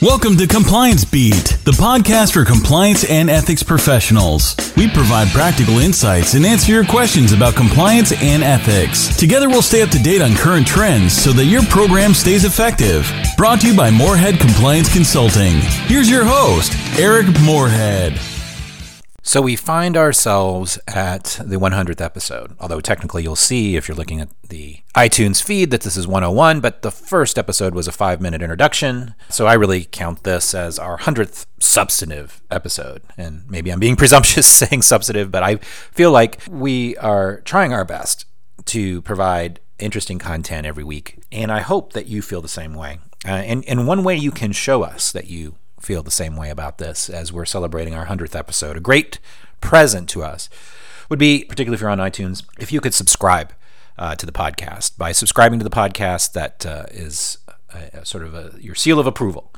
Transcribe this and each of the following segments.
Welcome to Compliance Beat, the podcast for compliance and ethics professionals. We provide practical insights and answer your questions about compliance and ethics. Together, we'll stay up to date on current trends so that your program stays effective. Brought to you by Moorhead Compliance Consulting. Here's your host, Eric Moorhead. So we find ourselves at the 100th episode. Although technically you'll see if you're looking at the iTunes feed that this is 101, but the first episode was a five minute introduction. So I really count this as our 100th substantive episode. And maybe I'm being presumptuous saying substantive, but I feel like we are trying our best to provide interesting content every week. And I hope that you feel the same way. Uh, and, and one way you can show us that you feel the same way about this as we're celebrating our 100th episode. A great present to us would be, particularly if you're on iTunes, if you could subscribe uh, to the podcast. By subscribing to the podcast, that uh, is a, a sort of a, your seal of approval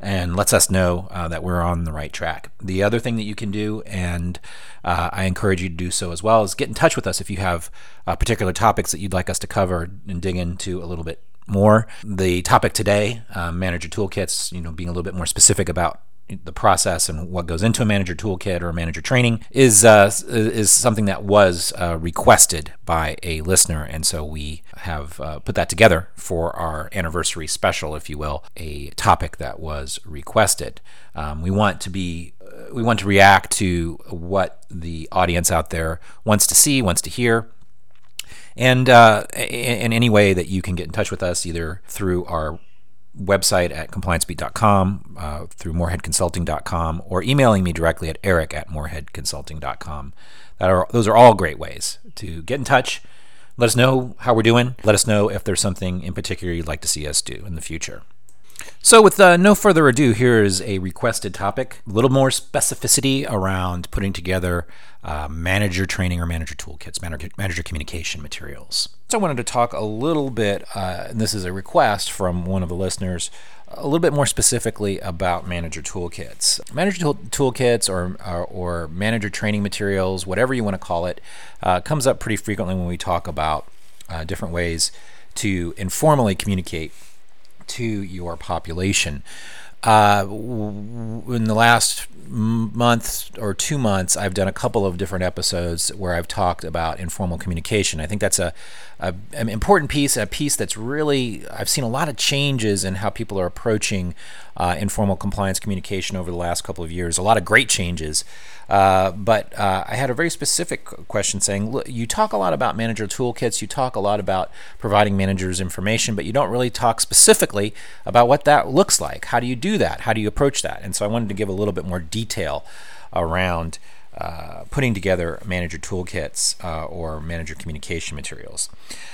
and lets us know uh, that we're on the right track. The other thing that you can do, and uh, I encourage you to do so as well, is get in touch with us if you have uh, particular topics that you'd like us to cover and dig into a little bit more. The topic today, uh, manager toolkits, you know, being a little bit more specific about the process and what goes into a manager toolkit or a manager training is uh, is something that was uh, requested by a listener, and so we have uh, put that together for our anniversary special, if you will, a topic that was requested. Um, we want to be uh, we want to react to what the audience out there wants to see, wants to hear, and uh, in any way that you can get in touch with us, either through our website at compliancebeat.com, uh, through moorheadconsulting.com, or emailing me directly at eric at moorheadconsulting.com. That are, those are all great ways to get in touch. Let us know how we're doing. Let us know if there's something in particular you'd like to see us do in the future. So, with uh, no further ado, here is a requested topic. A little more specificity around putting together uh, manager training or manager toolkits, manager, manager communication materials. So, I wanted to talk a little bit, uh, and this is a request from one of the listeners, a little bit more specifically about manager toolkits. Manager tool- toolkits or, or, or, manager training materials, whatever you want to call it, uh, comes up pretty frequently when we talk about uh, different ways to informally communicate to your population. Uh, in the last month or two months, I've done a couple of different episodes where I've talked about informal communication. I think that's a, a, an important piece, a piece that's really I've seen a lot of changes in how people are approaching uh, informal compliance communication over the last couple of years. A lot of great changes. Uh, but uh, I had a very specific question saying, look, you talk a lot about manager toolkits, you talk a lot about providing managers information, but you don't really talk specifically about what that looks like. How do you do that? How do you approach that? And so I wanted to give a little bit more detail around. Uh, putting together manager toolkits uh, or manager communication materials.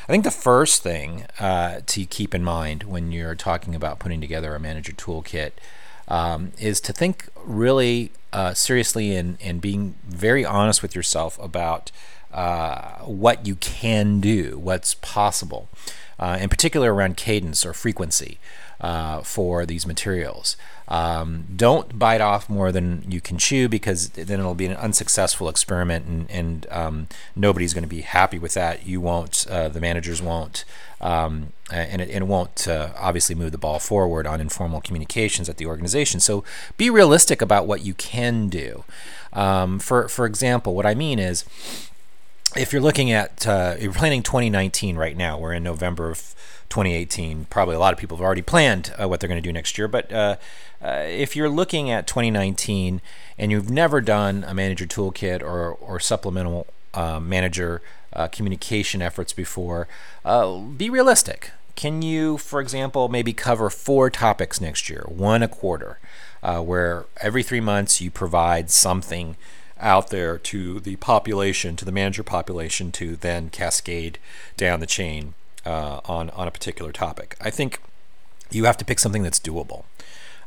I think the first thing uh, to keep in mind when you're talking about putting together a manager toolkit um, is to think really uh, seriously and, and being very honest with yourself about uh, what you can do, what's possible, uh, in particular around cadence or frequency for these materials. Um, don't bite off more than you can chew because then it'll be an unsuccessful experiment and, and um, nobody's going to be happy with that. You won't, uh, the managers won't, um, and, it, and, it, won't uh, obviously move the ball forward on informal communications at the organization. So be realistic about what you can do. Um, for, for example, what I mean is if you're looking at, uh, you're planning 2019 right now, we're in November of 2018. Probably a lot of people have already planned uh, what they're going to do next year. But uh, uh, if you're looking at 2019 and you've never done a manager toolkit or, or supplemental uh, manager uh, communication efforts before, uh, be realistic. Can you, for example, maybe cover four topics next year, one a quarter, where every three months you provide something out there to the population, to the manager population, to then cascade down the chain uh, on on a particular topic. I think you have to pick something that's doable.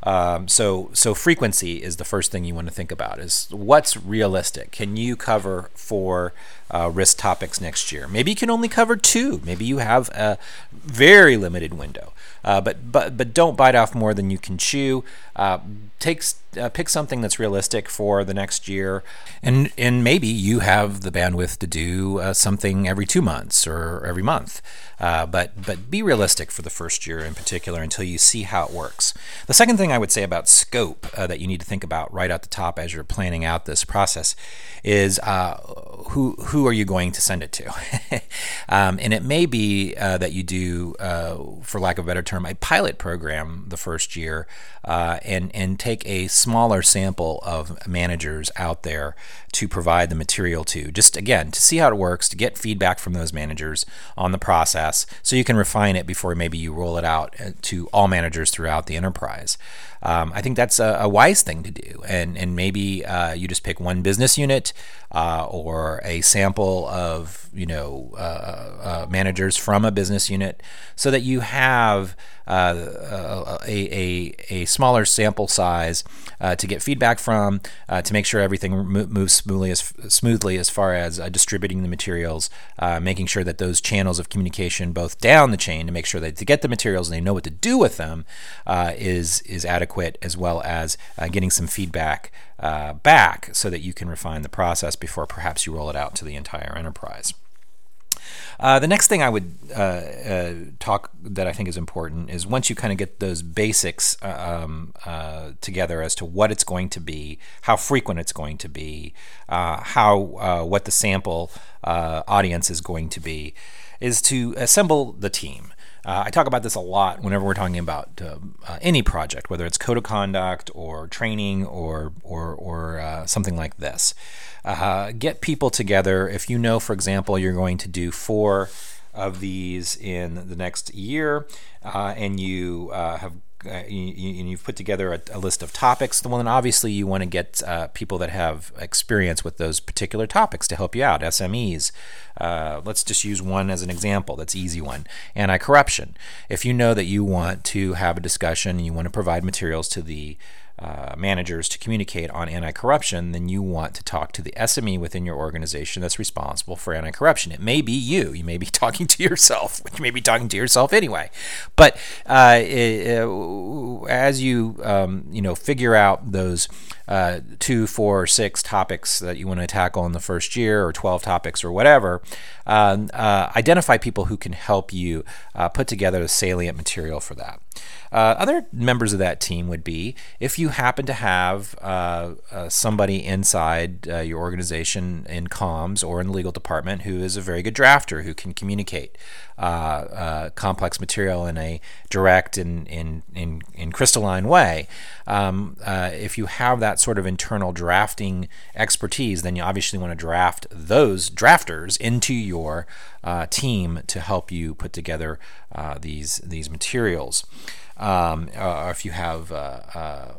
Um, so so frequency is the first thing you want to think about is what's realistic. Can you cover four uh, risk topics next year? Maybe you can only cover two. Maybe you have a very limited window. Uh, but but but don't bite off more than you can chew. Uh, take uh, pick something that's realistic for the next year, and and maybe you have the bandwidth to do uh, something every two months or every month. Uh, but but be realistic for the first year in particular until you see how it works. The second thing I would say about scope uh, that you need to think about right at the top as you're planning out this process is uh, who are you going to send it to? um, and it may be uh, that you do, uh, for lack of a better term, a pilot program the first year, uh, and and take a smaller sample of managers out there to provide the material to. Just again to see how it works, to get feedback from those managers on the process, so you can refine it before maybe you roll it out uh, to all managers throughout the enterprise. Um, I think that's a, a, wise thing to do, and and maybe uh, you just pick one business unit uh, or a sample of you know uh, uh managers from a business unit, so that you have uh, a, a, a smaller sample size uh, to get feedback from, to make sure everything moves smoothly as smoothly as far as distributing the materials, making sure that those channels of communication both down the chain to make sure that to get the materials and they know what to do with them is is adequate as well as uh, getting some feedback uh, back so that you can refine the process before perhaps you roll it out to the entire enterprise. Uh, the next thing I would uh, uh, talk that I think is important is once you kind of get those basics uh, um, uh, together as to what it's going to be, how frequent it's going to be, uh, how what the sample audience is going to be, is to assemble the team. Uh, I talk about this a lot whenever we're talking about uh, uh, any project, whether it's code of conduct or training or or, or uh, something like this. Uh, get people together. If you know, for example, you're going to do four of these in the next year, uh, and you have uh, you, have put together a, a, list of topics, well, then obviously you want to get uh, people that have experience with those particular topics to help you out, SMEs. Uh, let's just use one as an example that's easy one anti corruption. If you know that you want to have a discussion, you want to provide materials to the uh, managers to communicate on anti corruption, then you want to talk to the SME within your organization that's responsible for anti corruption. It may be you. You may be talking to yourself, you may be talking to yourself anyway. But uh, it, uh, as you um, you know figure out those uh, two, four, six topics that you want to tackle in the first year, or 12 topics, or whatever, um, uh, identify people who can help you uh, put together the salient material for that. Uh, other members of that team would be if you happen to have uh, uh, somebody inside your organization in comms or in the legal department who is a very good drafter who can communicate complex material in a direct and in, in, in crystalline way. Um, if you have that sort of internal drafting expertise, then you obviously want to draft those drafters into your team to help you put together these these materials. Um, or if you have uh, uh,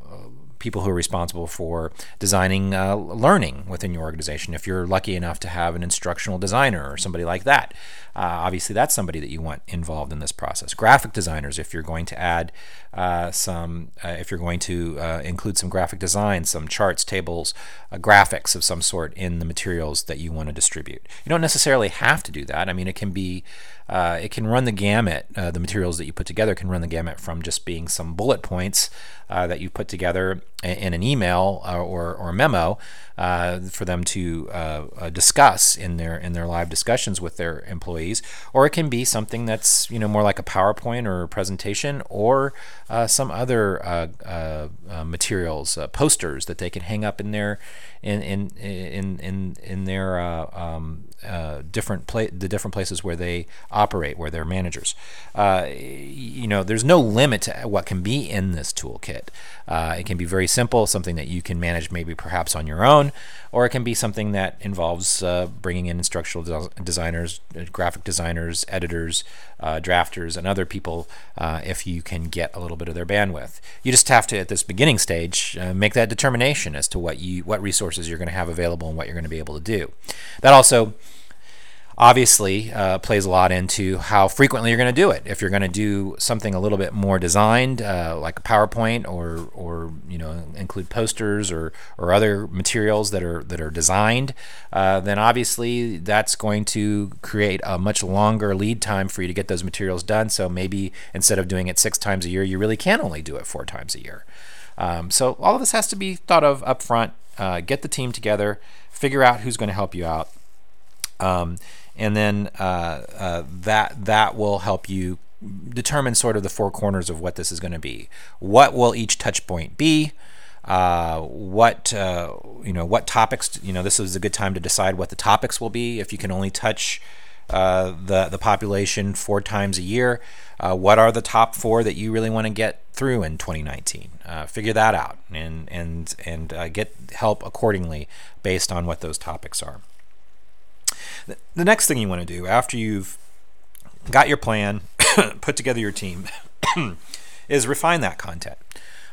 people who are responsible for designing uh, learning within your organization. If you're lucky enough to have an instructional designer or somebody like that, uh, obviously that's somebody that you want involved in this process. Graphic designers, if you're going to add uh, some, uh, if you're going to uh, include some graphic design, some charts, tables, uh, graphics of some sort in the materials that you want to distribute. You don't necessarily have to do that. I mean, it can be uh, it can run the gamut. Uh, the materials that you put together can run the gamut from just being some bullet points uh, that you put together in an email uh, or, or memo uh, for them to uh, discuss in their in their live discussions with their employees, or it can be something that's you know more like a PowerPoint or a presentation or some other materials, posters that they can hang up in their in in in in, in their um, different pla- the different places where they operate, where they're managers. you know, there's no limit to what can be in this toolkit. Uh, it can be very simple, something that you can manage maybe perhaps on your own, or it can be something that involves uh, bringing in instructional de- designers, uh, graphic designers, editors, uh, drafters, and other people uh, if you can get a little bit of their bandwidth. You just have to, at this beginning stage, uh, make that determination as to what you what resources you're going to have available and what you're going to be able to do. That also obviously uh, plays a lot into how frequently you're going to do it. If you're going to do something a little bit more designed, uh, like a PowerPoint, or or you know include posters or or other materials that are that are designed, uh, then obviously that's going to create a much longer lead time for you to get those materials done. So maybe instead of doing it six times a year, you really can only do it four times a year. Um, so all of this has to be thought of up front. Uh, get the team together, figure out who's going to help you out. Um, and then uh, uh, that that will help you determine sort of the four corners of what this is going to be. What will each touch point be? Uh, what uh, you know, what topics? You know, this is a good time to decide what the topics will be. If you can only touch uh, the the population four times a year, uh, what are the top four that you really want to get through in 2019? Uh, figure that out and and and get help accordingly based on what those topics are. The, next thing you want to do after you've got your plan, put together your team, is refine that content.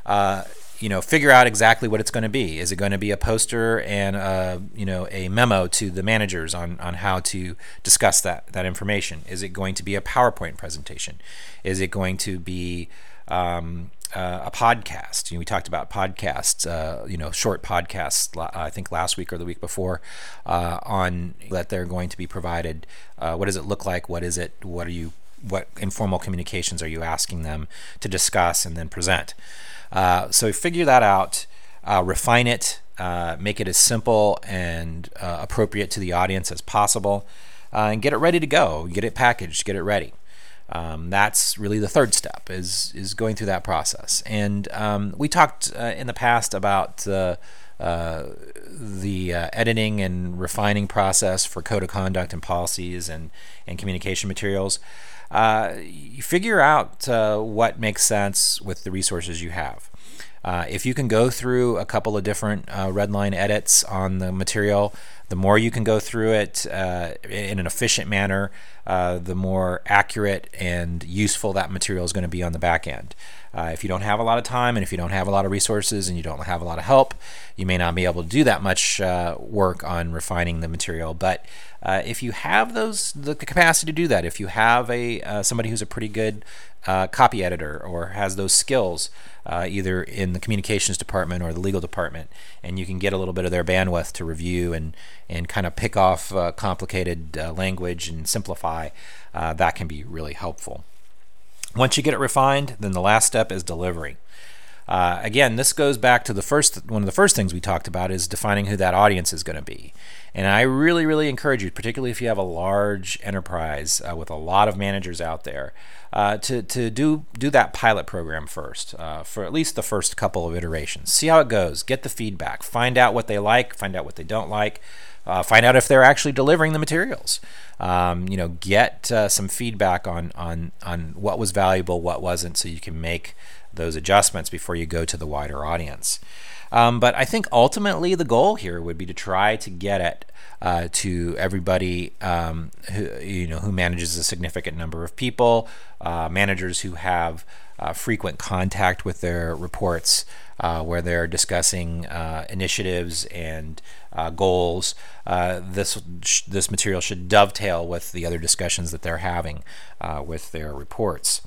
Uh, you know, figure out exactly what it's going to be. Is it going to be a poster and a, you know a memo to the managers on on how to discuss that that information? Is it going to be a PowerPoint presentation? Is it going to be um, uh, a podcast. You know, we talked about podcasts, uh, you know, short podcasts. I think last week or the week before, uh, on that they're going to be provided. Uh, what does it look like? What is it? What are you? What informal communications are you asking them to discuss and then present? Uh, so figure that out, uh, refine it, make it as simple and appropriate to the audience as possible, and get it ready to go. Get it packaged. Get it ready. Um, that's really the third step is is going through that process. And um, we talked uh, in the past about uh, uh, the uh, editing and refining process for code of conduct and policies and and communication materials. Uh, you figure out uh, what makes sense with the resources you have. if you can go through a couple of different redline edits on the material, the more you can go through it uh, in an efficient manner, uh, the more accurate and useful that material is going to be on the back end. Uh, if you don't have a lot of time and if you don't have a lot of resources and you don't have a lot of help, you may not be able to do that much uh, work on refining the material. But uh, if you have those the capacity to do that, if you have a uh, somebody who's a pretty good copy editor or has those skills, uh, either in the communications department or the legal department, and you can get a little bit of their bandwidth to review and and kind of pick off uh, complicated uh, language and simplify. Uh, that can be really helpful. Once you get it refined, then the last step is delivery. Uh, again, this goes back to the first one of the first things we talked about is defining who that audience is going to be. And I really, really encourage you, particularly if you have a large enterprise uh, with a lot of managers out there, uh, to, to do, do that pilot program first uh, for at least the first couple of iterations. See how it goes, get the feedback, find out what they like, find out what they don't like. Uh, find out if they're actually delivering the materials. Um, you know, get uh, some feedback on on on what was valuable, what wasn't, so you can make those adjustments before you go to the wider audience. Um, but I think ultimately the goal here would be to try to get it uh, to everybody um, who you know who manages a significant number of people, uh, managers who have uh, frequent contact with their reports, uh, where they're discussing uh, initiatives and uh, goals. this this material should dovetail with the other discussions that they're having with their reports.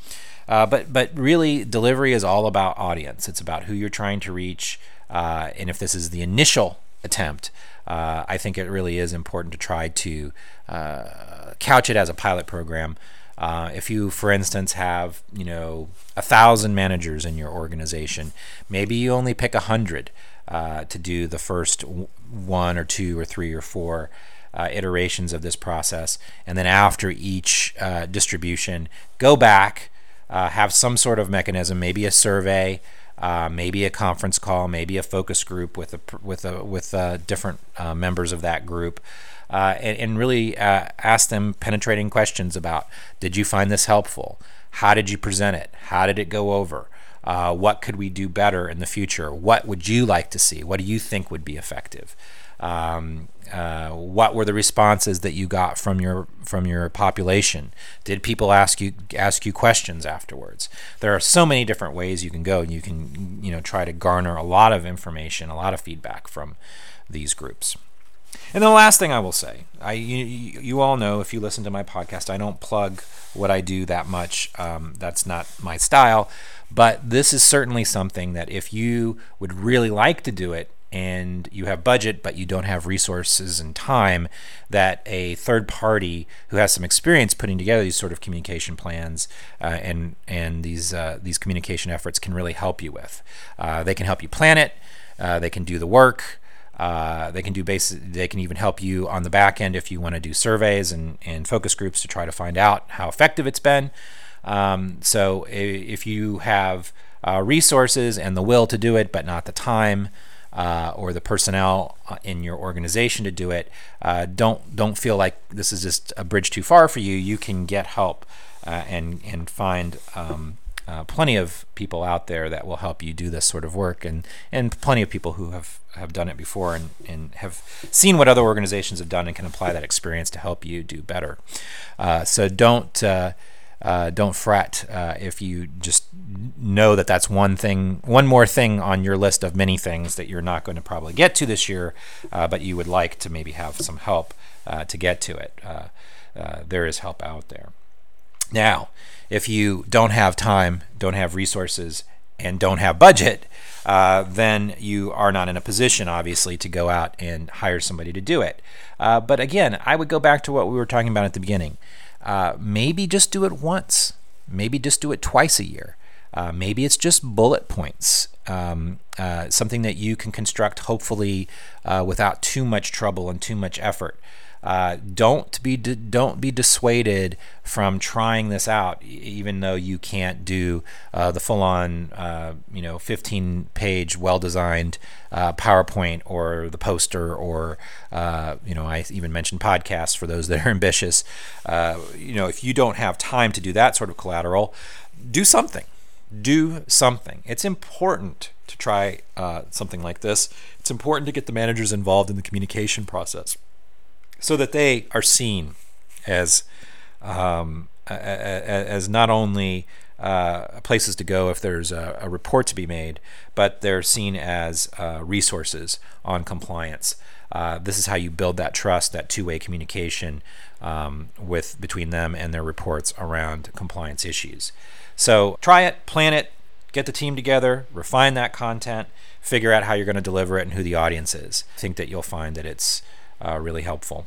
but but really, delivery is all about audience. It's about who you're trying to reach. Uh, and if this is the initial attempt, uh, I think it really is important to try to uh, couch it as a pilot program. Uh, if you, for instance, have you know a thousand managers in your organization, maybe you only pick a hundred uh, to do the first one or two or three or four uh, iterations of this process, and then after each distribution, go back, have some sort of mechanism, maybe a survey uh, maybe a conference call, maybe a focus group with a with a with uh, different uh, members of that group, uh, and, and, really uh, ask them penetrating questions about: Did you find this helpful? How did you present it? How did it go over? Uh, what could we do better in the future? What would you like to see? What do you think would be effective? Um, uh, what were the responses that you got from your from your population? Did people ask you ask you questions afterwards? There are so many different ways you can go. And you can you know try to garner a lot of information, a lot of feedback from these groups. And the last thing I will say, I you, you all know if you listen to my podcast, I don't plug what I do that much. Um, that's not my style. But this is certainly something that if you would really like to do it, and you have budget but you don't have resources and time that a third party who has some experience putting together these sort of communication plans uh, and and these uh, these communication efforts can really help you with. Uh, they can help you plan it. Uh, they can do the work. Uh, they can do basic. They can even help you on the back end if you want to do surveys and, and focus groups to try to find out how effective it's been. Um, so if you have uh, resources and the will to do it, but not the time, uh, or the personnel uh, in your organization to do it, uh, don't don't feel like this is just a bridge too far for you. You can get help and and find. Um, uh, plenty of people out there that will help you do this sort of work, and, and plenty of people who have, have done it before and, and have seen what other organizations have done and can apply that experience to help you do better. Uh, so don't uh, don't fret uh, if you just know that that's one thing, one more thing on your list of many things that you're not going to probably get to this year, uh, but you would like to maybe have some help uh, to get to it. Uh, uh, there is help out there. Now, if you don't have time, don't have resources, and don't have budget, then you are not in a position, obviously, to go out and hire somebody to do it. but again, I would go back to what we were talking about at the beginning. Uh, maybe just do it once. Maybe just do it twice a year. Uh, maybe it's just bullet points, um, uh, something that you can construct hopefully uh, without too much trouble and too much effort. Uh, don't be don't be dissuaded from trying this out, even though you can't do uh, the full-on, uh, you know, 15-page, well-designed uh, PowerPoint or the poster, or uh, you know, I even mentioned podcasts for those that are ambitious. Uh, you know, if you don't have time to do that sort of collateral, do something. Do something. It's important to try something like this. It's important to get the managers involved in the communication process so that they are seen as um, as not only uh, places to go if there's a, a, report to be made, but they're seen as uh, resources on compliance. Uh, this is how you build that trust, that two-way communication um, with between them and their reports around compliance issues. So try it, plan it, get the team together, refine that content, figure out how you're going to deliver it and who the audience is. I think that you'll find that it's uh, really helpful.